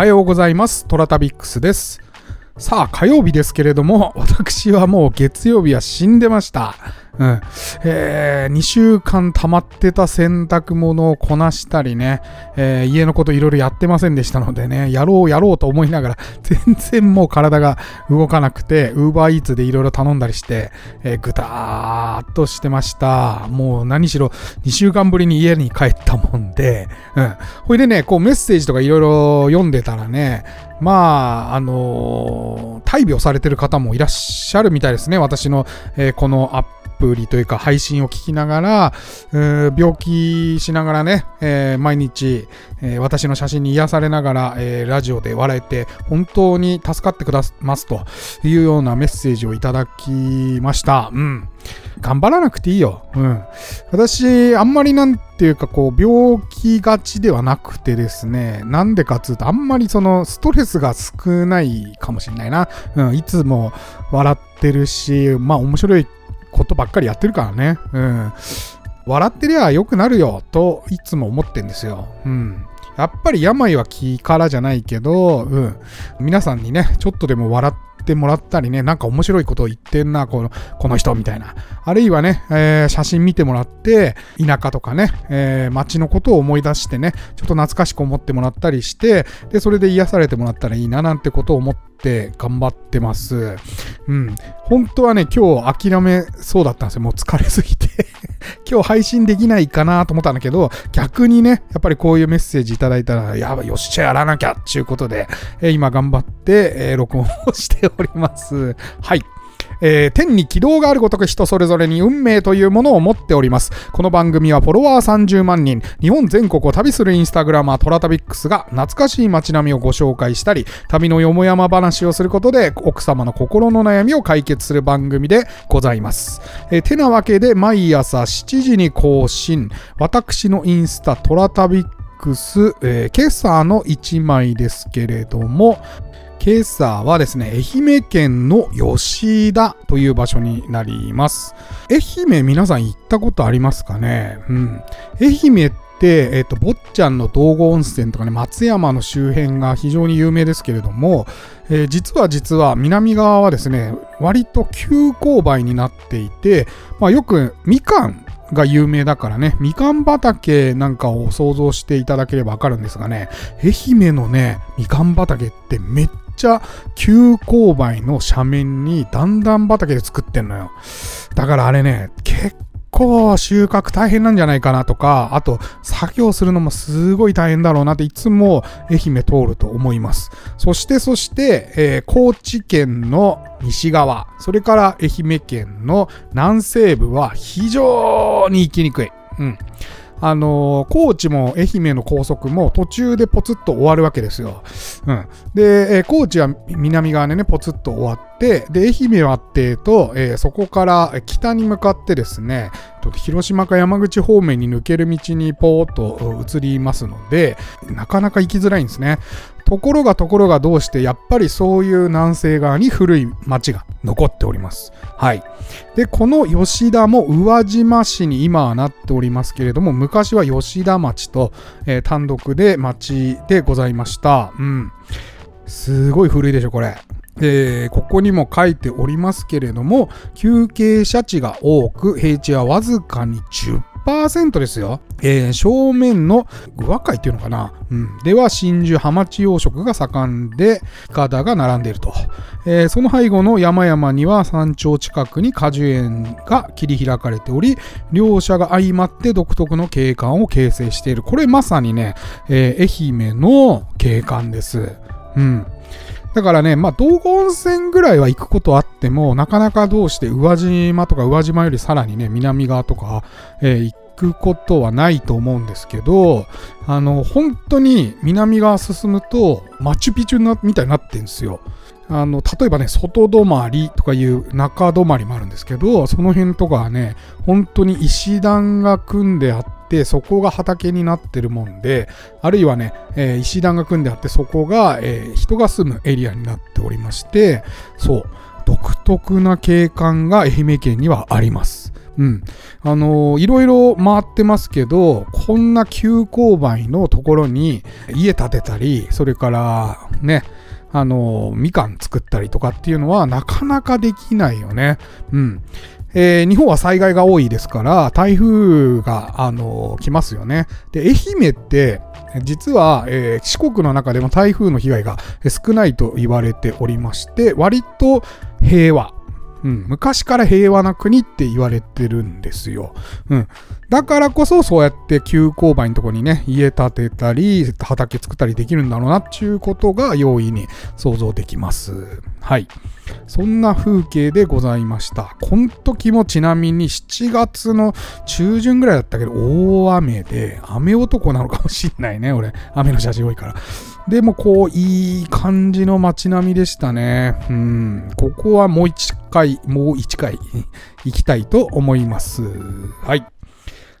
おはようございます。トラタビックスです。さあ、火曜日ですけれども、私はもう月曜日は死んでました。うん。えー、2週間溜まってた洗濯物をこなしたりね、えー家のこといろいろやってませんでしたのでね、やろうやろうと思いながら、全然もう体が動かなくて、ウーバーイーツでいろいろ頼んだりして、えーぐたーっとしてました。もう何しろ2週間ぶりに家に帰ったもんで、うん。ほいでね、こうメッセージとかいろいろ読んでたらね、まあ、あのー大病されてる方もいらっしゃるみたいですね。私の、えーこのアップリというか配信を聞きながら、うー病気しながらね、えー毎日、えー私の写真に癒されながら、えーラジオで笑えて、本当に助かってくださますというようなメッセージをいただきました。うん。頑張らなくていいよ。うん。私、あんまりなんていうか、こう、病気がちではなくてですね、なんでかっつうと、あんまりその、ストレスが少ないかもしれないな。うん。いつも笑ってるし、まあ、面白いことばっかりやってるからね。うん。笑ってりゃ良くなるよ、といつも思ってんですよ。うん。やっぱり病は気からじゃないけど、うん。皆さんにね、ちょっとでも笑っててもらったりね、なんか面白いことを言ってんな、この、この人みたいな。あるいはね、えー写真見てもらって、田舎とかね、えー街のことを思い出してね、ちょっと懐かしく思ってもらったりして、で、それで癒されてもらったらいいな、なんてことを思って頑張ってます。うん。本当はね、今日諦めそうだったんですよ。もう疲れすぎて。今日配信できないかなと思ったんだけど、逆にね、やっぱりこういうメッセージいただいたら、やばい、よっしゃ、やらなきゃっていうことで、えー今頑張って、えー録音をしております。はい。えー天に軌道があるごとく人それぞれに運命というものを持っております。この番組はフォロワー30万人、日本全国を旅するインスタグラマートラタビックスが懐かしい街並みをご紹介したり、旅のよもやま話をすることで奥様の心の悩みを解決する番組でございます。えーてなわけで毎朝7時に更新、私のインスタトラタビックス、えー今朝の1枚ですけれども、今朝はですね、愛媛県の吉田という場所になります。愛媛皆さん行ったことありますかね？うん。愛媛って、えっ、と、坊ちゃんの道後温泉とかね、松山の周辺が非常に有名ですけれども、えー実は実は南側はですね、割と急勾配になっていて、まあよくみかんが有名だからね、みかん畑なんかを想像していただければわかるんですがね、愛媛のね、みかん畑ってめっちゃ急勾配の斜面に段々畑で作ってんのよ。だからあれね、結構収穫大変なんじゃないかなとか、あと作業するのもすごい大変だろうなっていつも愛媛通ると思います。そしてそして、えー高知県の西側、それから愛媛県の南西部は非常に行きにくい。うん。あのー高知も愛媛の高速も途中でポツッと終わるわけですよ。うん。で、えー高知は南側でね、ポツッと終わって、で、愛媛はっていうと、えーそこから北に向かってですね、ちょっと広島か山口方面に抜ける道にポーっと移りますので、なかなか行きづらいんですね。ところがところがどうして、やっぱりそういう南西側に古い町が残っております。はい。で、この吉田も宇和島市に今はなっておりますけれども、昔は吉田町と、えー単独で町でございました。うん。すごい古いでしょ、これ。えーここにも書いておりますけれども、休憩車地が多く、平地はわずかに10ですよ。えー正面の和海っていうのかな、うん、では真珠ハマチ養殖が盛んで、イカダが並んでいると。えーその背後の山々には山頂近くに果樹園が切り開かれており、両者が相まって独特の景観を形成している。これまさにね、えー愛媛の景観です。うん。だからね、まあ、道後温泉ぐらいは行くことあっても、なかなかどうして宇和島とか宇和島よりさらにね、南側とか、えー行くことはないと思うんですけど、あの、本当に南側進むと、マチュピチュなみたいになってんですよ。あの、例えばね、外泊まりとかいう中泊まりもあるんですけど、その辺とかはね、本当に石段が組んであって、そこが畑になってるもんで、あるいはね、えー石段が組んであって、そこが、えー人が住むエリアになっておりまして、そう、独特な景観が愛媛県にはあります。うん。あのー、いろいろ回ってますけど、こんな急勾配のところに家建てたり、それからね、あのー、みかん作ったりとかっていうのはなかなかできないよね。うん。えー、日本は災害が多いですから、台風が、あのー、来ますよね。で、愛媛って、実は、えー、四国の中でも台風の被害が少ないと言われておりまして、割と平和。うん、昔から平和な国って言われてるんですよ。うん。だからこそそうやって急勾配のところにね、家建てたり、畑作ったりできるんだろうなっていうことが容易に想像できます。はい。そんな風景でございました。この時もちなみに7月の中旬ぐらいだったけど、大雨で、雨男なのかもしんないね、俺。雨の写真多いから。でもこう、いい感じの街並みでしたね。うん。ここはもう一回、もう一回 行きたいと思います。はい。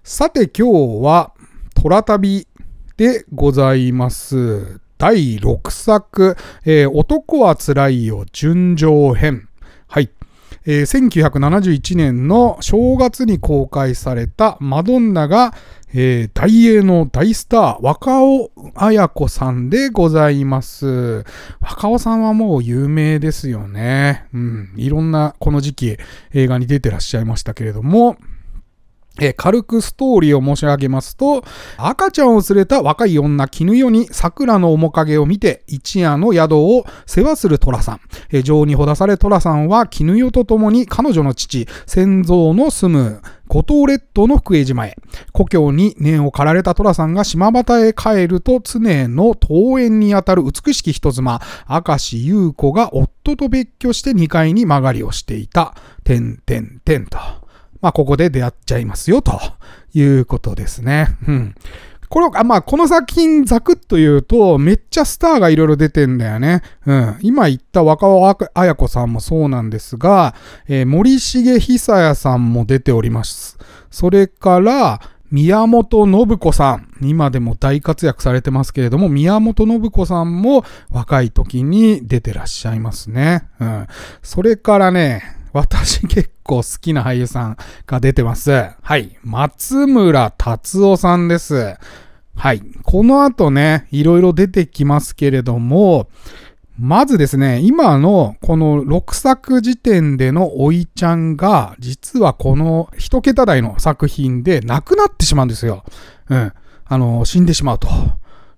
さて今日は、虎旅でございます。第6作、えー、男はつらいよ純情編。はい。えー、1971年の正月に公開されたマドンナが、えー、大英の大スター、若尾綾子さんでございます。若尾さんはもう有名ですよね。うん。いろんなこの時期映画に出てらっしゃいましたけれども、え軽くストーリーを申し上げますと、赤ちゃんを連れた若い女、絹代に桜の面影を見て、一夜の宿を世話する虎さん。え女王にほだされ虎さんは、絹代と共に彼女の父、先蔵の住む、五島列島の福江島へ。故郷に念を駆られた虎さんが島端へ帰ると常の桃園にあたる美しき人妻、明石優子が夫と別居して2階に曲がりをしていた。てんてんてんと。まあ、ここで出会っちゃいますよ、ということですね。うん。これ、あまあ、この作品ザクッと言うと、めっちゃスターがいろいろ出てんだよね。うん。今言った若尾彩子さんもそうなんですが、えー、森重久也さんも出ております。それから、宮本信子さん。今でも大活躍されてますけれども、宮本信子さんも若い時に出てらっしゃいますね。うん。それからね、私結構好きな俳優さんが出てます。はい。松村達夫さんです。はい。この後ね、いろいろ出てきますけれども、まずですね、今のこの6作時点でのおいちゃんが、実はこの一桁台の作品で亡くなってしまうんですよ。うん。あの、死んでしまうと。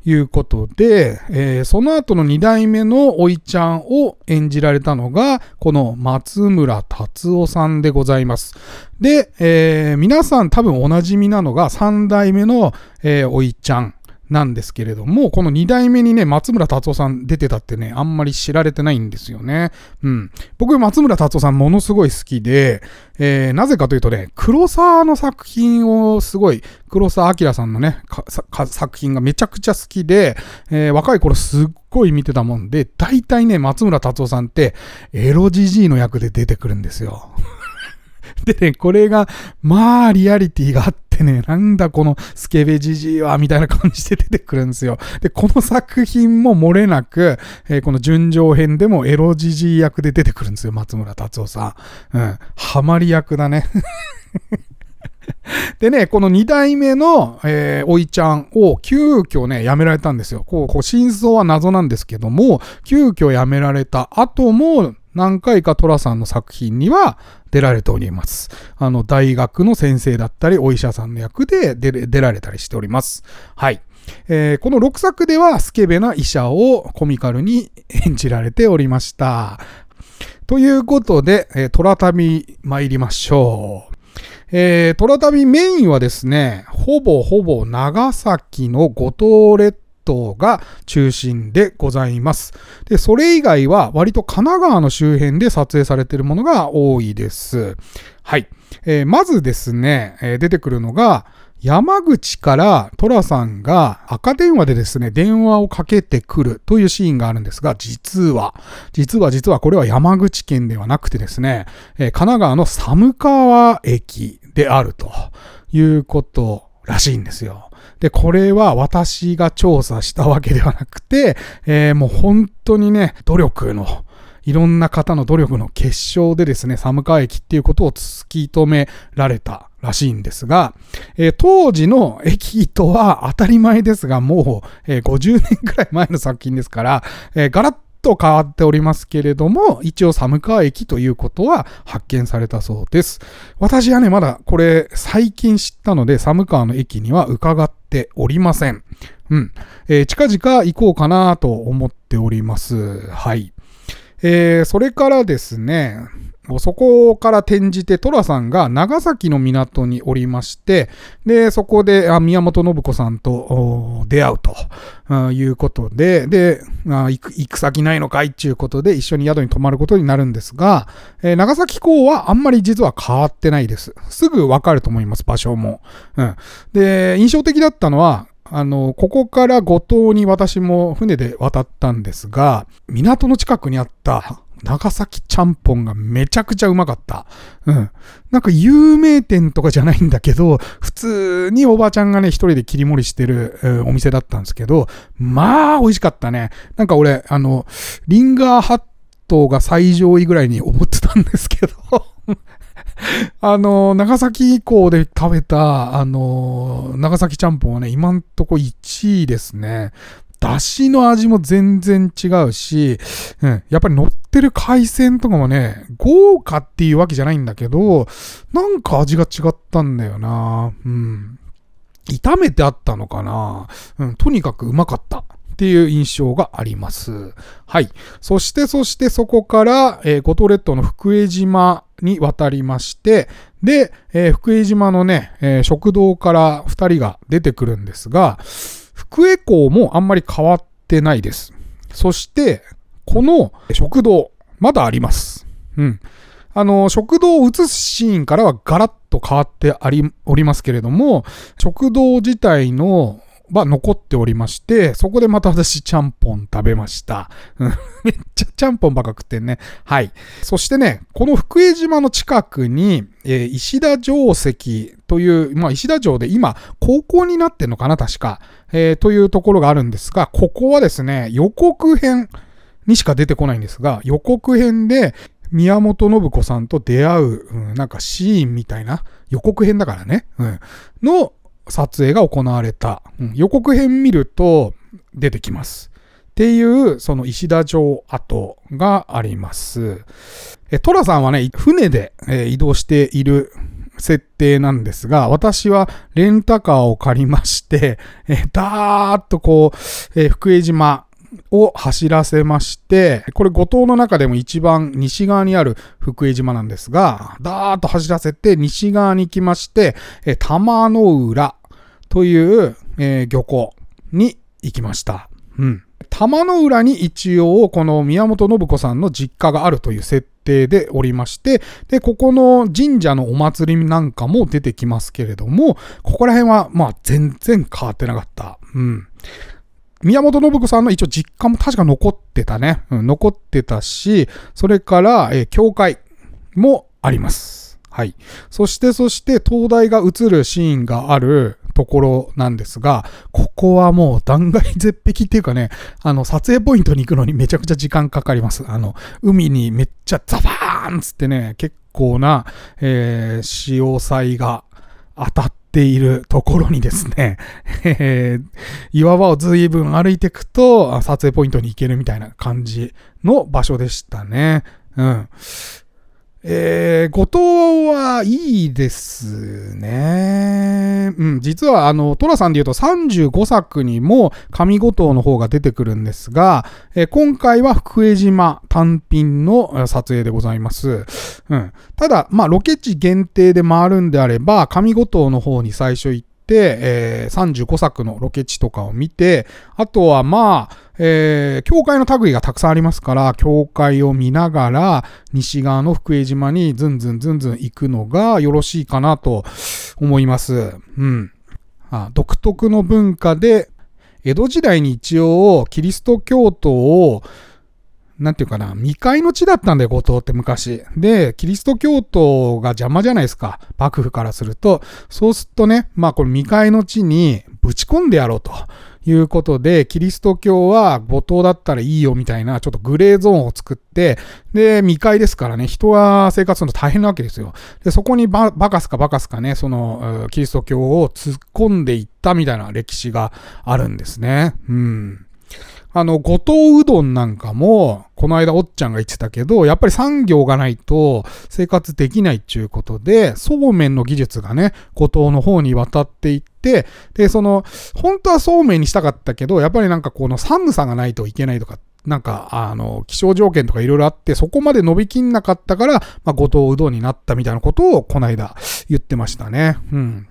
いうことで、えー、その後の二代目のおいちゃんを演じられたのが、この松村達夫さんでございます。で、えー、皆さん多分お馴染みなのが三代目の、えー、おいちゃん。なんですけれども、この2代目にね、松村達夫さん出てたってね、あんまり知られてないんですよね。うん。僕、松村達夫さんものすごい好きで、えー、なぜかというとね、黒沢の作品をすごい、黒沢明さんのね、作品がめちゃくちゃ好きで、えー、若い頃すっごい見てたもんで、大体ね、松村達夫さんって、エロジジイの役で出てくるんですよ。でね、これが、まあ、リアリティがあってね、なんだこのスケベジジイは、みたいな感じで出てくるんですよ。で、この作品も漏れなく、えー、この純情編でもエロジジイ役で出てくるんですよ、松村達夫さん。うん。ハマり役だね。でね、この2代目の、えー、おいちゃんを急遽ね、辞められたんですよ。こう、こう真相は謎なんですけども、急遽辞められた後も、何回か寅さんの作品には出られております。あの、大学の先生だったり、お医者さんの役で出られたりしております。はい。えー、この6作ではスケベな医者をコミカルに演じられておりました。ということで、えー、虎旅参りましょう。えー、虎旅メインはですね、ほぼほぼ長崎の五島列島が中心でございます。で、それ以外は割と神奈川の周辺で撮影されているものが多いです。はい。えー、まずですね、えー、出てくるのが、山口からトラさんが赤電話でですね、電話をかけてくるというシーンがあるんですが、実は、実は実はこれは山口県ではなくてですね、えー、神奈川の寒川駅であるということらしいんですよ。で、これは私が調査したわけではなくて、えー、もう本当にね、努力の、いろんな方の努力の結晶でですね、寒川駅っていうことを突き止められたらしいんですが、えー、当時の駅とは当たり前ですが、もう、えー、50年くらい前の作品ですから、えー、ガラッと変わっておりますけれども、一応寒川駅ということは発見されたそうです。私はね、まだこれ最近知ったので、寒川の駅には伺っておりません。うん。えー、近々行こうかなと思っております。はい。えー、それからですね、そこから転じて寅さんが長崎の港におりまして、で、そこであ宮本信子さんと出会うということで、で、行く行く先ないのかい？っていうことで一緒に宿に泊まることになるんですが、えー、長崎港はあんまり実は変わってないです。すぐわかると思います、場所も。うん。で、印象的だったのは、あの、ここから五島に私も船で渡ったんですが、港の近くにあった長崎ちゃんぽんがめちゃくちゃうまかった。うん。なんか有名店とかじゃないんだけど、普通におばちゃんがね、一人で切り盛りしてる、えー、お店だったんですけど、まあ、美味しかったね。なんか俺、あの、リンガーハットが最上位ぐらいに思ってたんですけど あの、長崎港で食べた、あの、長崎ちゃんぽんはね、今んとこ1位ですね。だしの味も全然違うし、うん、やっぱり乗ってる海鮮とかもね、豪華っていうわけじゃないんだけど、なんか味が違ったんだよな。うん。炒めてあったのかな。うん、とにかくうまかった。っていう印象があります。はい。そして、そしてそこから、えー、五島列島の福江島に渡りまして、で、えー、福江島のね、えー、食堂から二人が出てくるんですが、福江港もあんまり変わってないです。そして、この食堂、まだあります。うん。あの、食堂を映すシーンからはガラッと変わってあり、おりますけれども、食堂自体のは残っておりまして、そこでまた私、ちゃんぽん食べました。めっちゃちゃんぽんばか食ってんね。はい。そしてね、この福江島の近くに、えー、石田城石という、まあ、石田城で今、高校になってんのかな、確か。えー、というところがあるんですが、ここはですね、予告編にしか出てこないんですが、予告編で、宮本信子さんと出会う、うん、なんかシーンみたいな、予告編だからね、うん、の撮影が行われた。うん、予告編見ると出てきます。っていう、その石田城跡があります。え、トラさんはね、船で、え、移動している設定なんですが、私はレンタカーを借りまして、えだーっとこう、え、福江島を走らせまして、これ五島の中でも一番西側にある福江島なんですが、だーっと走らせて西側に行きまして、え玉の浦という、えー、漁港に行きました。うん。玉の浦に一応この宮本信子さんの実家があるという設定でおりまして、で、ここの神社のお祭りなんかも出てきますけれども、ここら辺はまあ全然変わってなかった。うん。宮本信子さんの一応実家も確か残ってたね。うん、残ってたし、それから、えー、教会もあります。はい。そして、そして、灯台が映るシーンがあるところなんですが、ここはもう断崖絶壁っていうかね、あの、撮影ポイントに行くのにめちゃくちゃ時間かかります。あの、海にめっちゃザバーンつってね、結構な、えー、潮騒が当たってているところにですね、えー、岩場を随分歩いていくと、撮影ポイントに行けるみたいな感じの場所でしたね。うん。えー、後藤はいいですね。うん、実はあの、トラさんで言うと35作にも上五島の方が出てくるんですが、えー、今回は福江島単品の撮影でございます。うん。ただ、まあ、ロケ地限定で回るんであれば、上五島の方に最初行って、えー、35作のロケ地とかを見て、あとはまあ、えー、教会の類がたくさんありますから、教会を見ながら、西側の福江島にずんずんずんずん行くのがよろしいかなと思います。うん。あ独特の文化で、江戸時代に一応、キリスト教徒を、なんていうかな、未開の地だったんだよ、後藤って昔。で、キリスト教徒が邪魔じゃないですか。幕府からすると。そうするとね、まあこれ未開の地にぶち込んでやろうということで、キリスト教は五島だったらいいよみたいな、ちょっとグレーゾーンを作って、で、未開ですからね、人は生活するの大変なわけですよ。で、そこにババカスかバカスかね、その、キリスト教を突っ込んでいったみたいな歴史があるんですね。うん。あの、五島うどんなんかも、この間おっちゃんが言ってたけど、やっぱり産業がないと生活できないっていうことで、そうめんの技術がね、五島の方に渡っていって、で、その、本当はそうめんにしたかったけど、やっぱりなんかこの寒さがないといけないとか、なんか、あの、気象条件とかいろいろあって、そこまで伸びきんなかったから、まあ、五島うどんになったみたいなことを、この間言ってましたね。うん。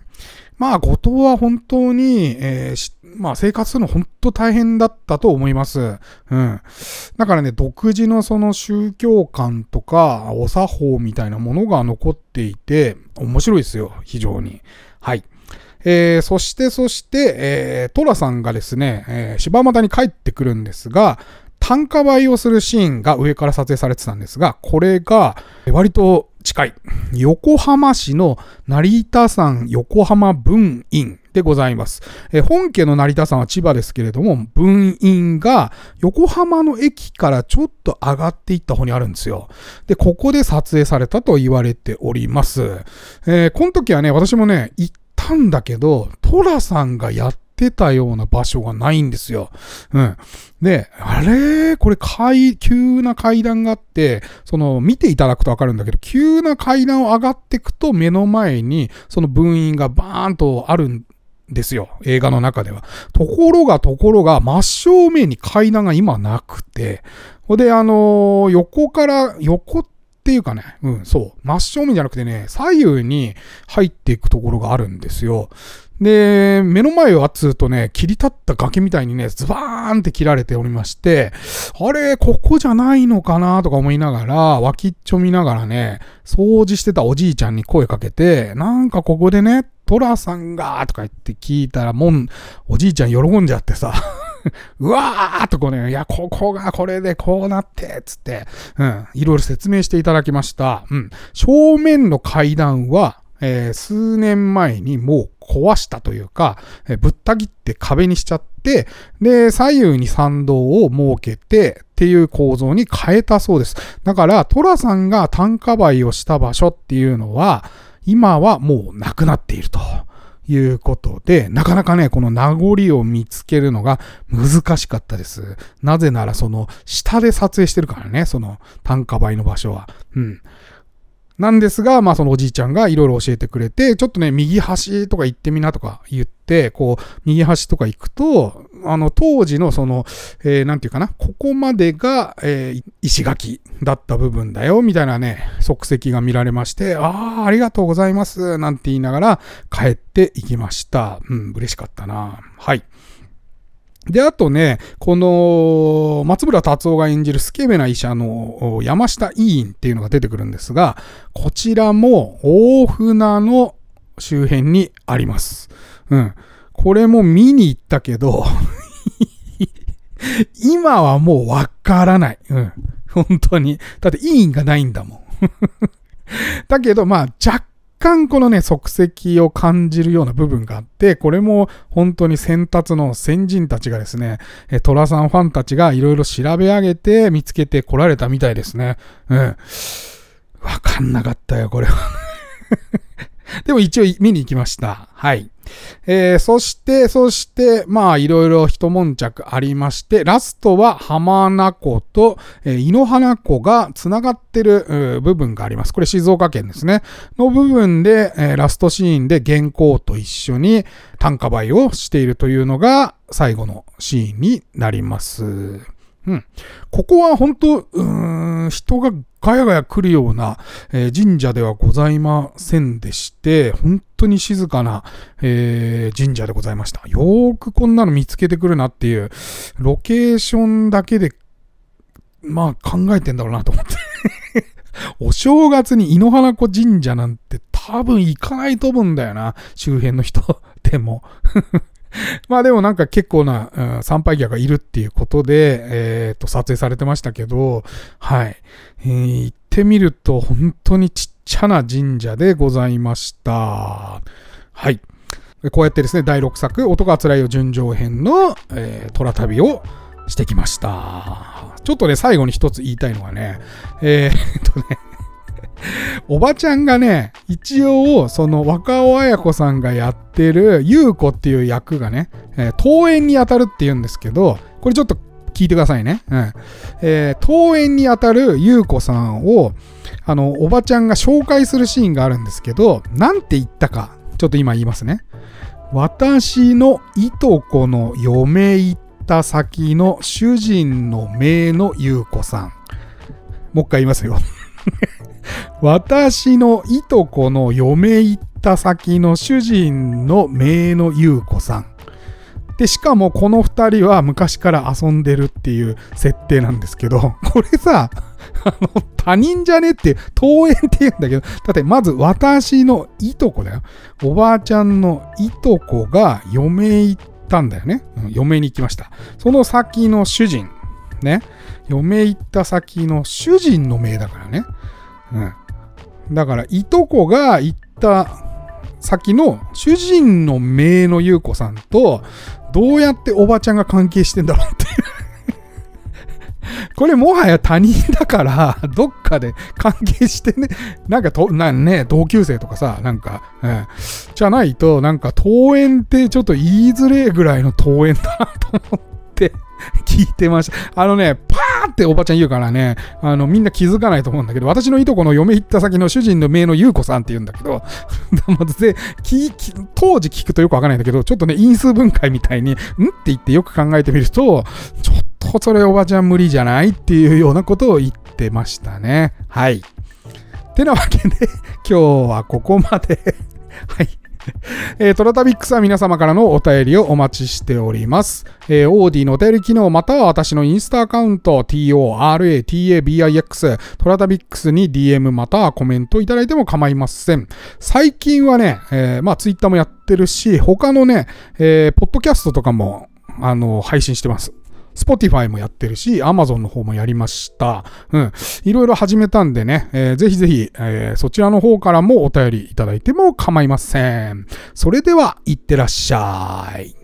まあ、後藤は本当に、えー、まあ、生活するの本当大変だったと思います。うん。だからね、独自のその宗教観とか、お作法みたいなものが残っていて、面白いですよ、非常に。はい。えー、そして、そして、えー、トラさんがですね、えー、柴又に帰ってくるんですが、単価倍をするシーンが上から撮影されてたんですが、これが割と近い。横浜市の成田山横浜分院でございます。え本家の成田山は千葉ですけれども、分院が横浜の駅からちょっと上がっていった方にあるんですよ。で、ここで撮影されたと言われております。えー、この時はね、私もね、行ったんだけど、トラさんがやってたような場所がないんですよ。うん。で、あれ？これ階、急な階段があって、その、見ていただくとわかるんだけど、急な階段を上がっていくと目の前に、その分院がバーンとあるんですよ。映画の中では。ところが、ところが、真正面に階段が今なくて、ほで、あのー、横から、横っていうかね、うん、そう。真正面じゃなくてね、左右に入っていくところがあるんですよ。で、目の前はつうとね、切り立った崖みたいにね、ズバーンって切られておりまして、あれ、ここじゃないのかなとか思いながら、脇っちょ見ながらね、掃除してたおじいちゃんに声かけて、なんかここでね、トラさんが、とか言って聞いたら、もん、おじいちゃん喜んじゃってさ、うわーっとこうね、いや、ここがこれでこうなって、つって、うん、いろいろ説明していただきました。うん。正面の階段は、えー、数年前にもう壊したというか、えー、ぶった切って壁にしちゃって、で、左右に参道を設けてっていう構造に変えたそうです。だから、トラさんが単価売をした場所っていうのは、今はもうなくなっていると。いうことで、なかなかね、この名残を見つけるのが難しかったです。なぜなら、その、下で撮影してるからね、その、単価倍の場所は。うん。なんですが、まあそのおじいちゃんがいろいろ教えてくれて、ちょっとね、右端とか行ってみなとか言って、こう、右端とか行くと、あの、当時のその、えー、なんていうかな、ここまでが、えー、石垣だった部分だよ、みたいなね、足跡が見られまして、ああ、ありがとうございます、なんて言いながら帰っていきました。うん、嬉しかったな。はい。で、あとね、この、松村達夫が演じるスケベな医者の山下委員っていうのが出てくるんですが、こちらも大船の周辺にあります。うん。これも見に行ったけど 今はもうわからない。うん。本当に。だって委員がないんだもん だけど、まあ、若干このね、即席を感じるような部分があって、これも本当に先達の先人たちがですね、トラさんファンたちがいろいろ調べ上げて見つけてこられたみたいですね。うん。わかんなかったよ、これは でも一応見に行きました。はい。えー、そして、そして、まあ、いろいろ一悶着ありまして、ラストは浜名湖と、えー、井の花湖が繋がってる部分があります。これ静岡県ですね。の部分で、えー、ラストシーンで原稿と一緒に単価売をしているというのが最後のシーンになります。うん。ここは本当、うーん、人がガヤガヤ来るような、え、神社ではございませんでして、本当に静かな、え、神社でございました。よーくこんなの見つけてくるなっていう、ロケーションだけで、まあ考えてんだろうなと思って お正月に井の花子神社なんて多分行かないと思うんだよな。周辺の人でも まあでもなんか結構な、うん、参拝客がいるっていうことで、えっ、ー、と、撮影されてましたけど、はい。えー、行ってみると本当にちっちゃな神社でございました。はい。こうやってですね、第6作、音が辛いよ純情編の、えー、虎旅をしてきました。ちょっとね、最後に一つ言いたいのはね、えー、っとね、おばちゃんがね、一応、その若尾綾子さんがやってる優子っていう役がね、えー、登園に当たるって言うんですけど、これちょっと聞いてくださいね。うん。えー、登園に当たる優子さんを、あの、おばちゃんが紹介するシーンがあるんですけど、なんて言ったか、ちょっと今言いますね。私のいとこの嫁行った先の主人の名の優子さん。もう一回言いますよ。私のいとこの嫁行った先の主人の名の優子さん。で、しかもこの二人は昔から遊んでるっていう設定なんですけど、これさ、あの、他人じゃねって、登園って言うんだけど、だってまず私のいとこだよ。おばあちゃんのいとこが嫁行ったんだよね。嫁に行きました。その先の主人。ね。嫁行った先の主人の命だからね。うん。だから、いとこが行った先の主人の命の優子さんと、どうやっておばちゃんが関係してんだろうって これもはや他人だから、どっかで関係してね、なんかと、なんね、同級生とかさ、なんか、えー、じゃないと、なんか登園ってちょっと言いづれえぐらいの登園だなと思って 聞いてました。あのね、パーっておばちゃん言うからね、あの、みんな気づかないと思うんだけど、私のいとこの嫁行った先の主人の名の優子さんって言うんだけど、で当時聞くとよくわかんないんだけど、ちょっとね、因数分解みたいに、んって言ってよく考えてみると、ちょっとそれおばちゃん無理じゃないっていうようなことを言ってましたね。はい。てなわけで、今日はここまではい。えー、トラタビックスは皆様からのお便りをお待ちしております。えー、オーディのお便り機能または私のインスタアカウント TORATABIX トラタビックスに DM またはコメントいただいても構いません。最近はね、えー、まあツイッターもやってるし、他のね、えー、ポッドキャストとかもあの配信してます。Spotify もやってるし、Amazon の方もやりました。うん。いろいろ始めたんでね、えー、ぜひぜひ、えー、そちらの方からもお便りいただいても構いません。それでは、いってらっしゃい。